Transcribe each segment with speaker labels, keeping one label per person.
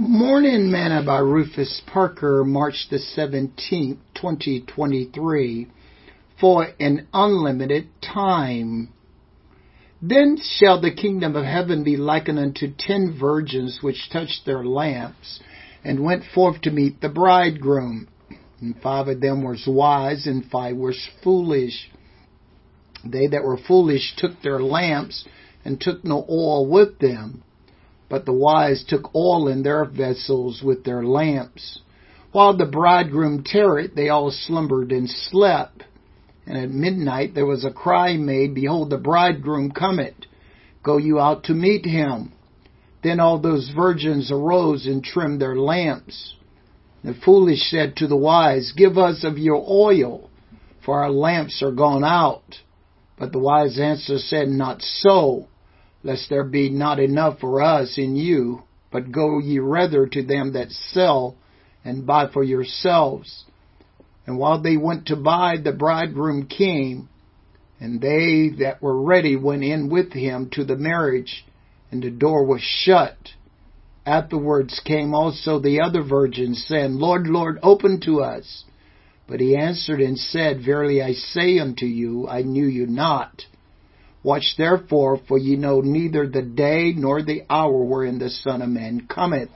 Speaker 1: Morning Manna by Rufus Parker, March the 17th, 2023, for an unlimited time. Then shall the kingdom of heaven be likened unto ten virgins which touched their lamps and went forth to meet the bridegroom. And five of them were wise and five were foolish. They that were foolish took their lamps and took no oil with them. But the wise took oil in their vessels with their lamps. While the bridegroom tarried, they all slumbered and slept. And at midnight there was a cry made, Behold, the bridegroom cometh. Go you out to meet him. Then all those virgins arose and trimmed their lamps. The foolish said to the wise, Give us of your oil, for our lamps are gone out. But the wise answer said, Not so lest there be not enough for us in you, but go ye rather to them that sell and buy for yourselves. And while they went to buy, the bridegroom came, and they that were ready went in with him to the marriage, and the door was shut. Afterwards came also the other virgins, saying, Lord, Lord, open to us. But he answered and said, Verily I say unto you, I knew you not. Watch therefore, for ye know neither the day nor the hour wherein the Son of Man cometh.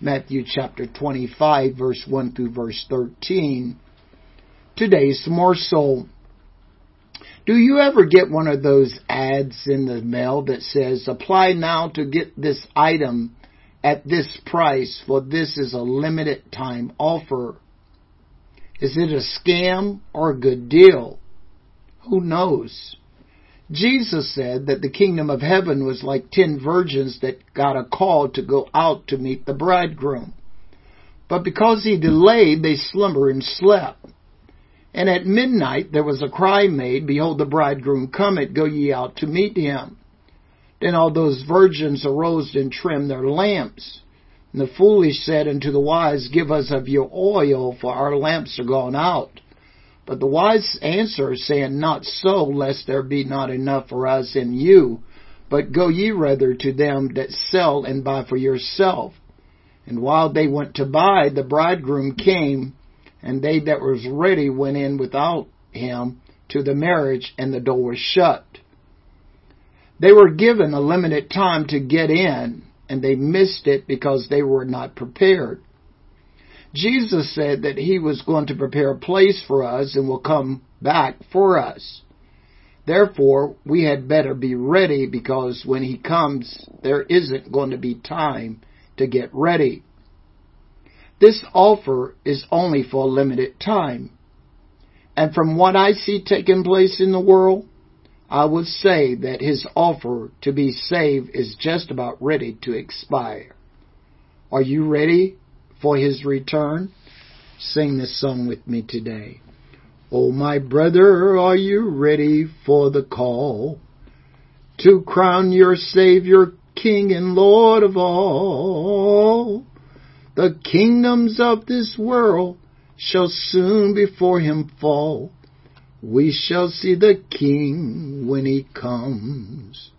Speaker 1: Matthew chapter 25, verse 1 through verse 13. Today's morsel. Do you ever get one of those ads in the mail that says, apply now to get this item at this price, for this is a limited time offer? Is it a scam or a good deal? Who knows? Jesus said that the kingdom of heaven was like ten virgins that got a call to go out to meet the bridegroom. But because he delayed, they slumbered and slept. And at midnight there was a cry made, Behold, the bridegroom cometh, go ye out to meet him. Then all those virgins arose and trimmed their lamps. And the foolish said unto the wise, Give us of your oil, for our lamps are gone out. But the wise answer, saying, Not so, lest there be not enough for us and you, but go ye rather to them that sell and buy for yourself. And while they went to buy, the bridegroom came, and they that was ready went in without him to the marriage, and the door was shut. They were given a limited time to get in, and they missed it because they were not prepared. Jesus said that he was going to prepare a place for us and will come back for us. Therefore, we had better be ready because when he comes, there isn't going to be time to get ready. This offer is only for a limited time. And from what I see taking place in the world, I would say that his offer to be saved is just about ready to expire. Are you ready for his return. Sing this song with me today. Oh, my brother, are you ready for the call to crown your Savior, King and Lord of all? The kingdoms of this world shall soon before him fall. We shall see the King when he comes.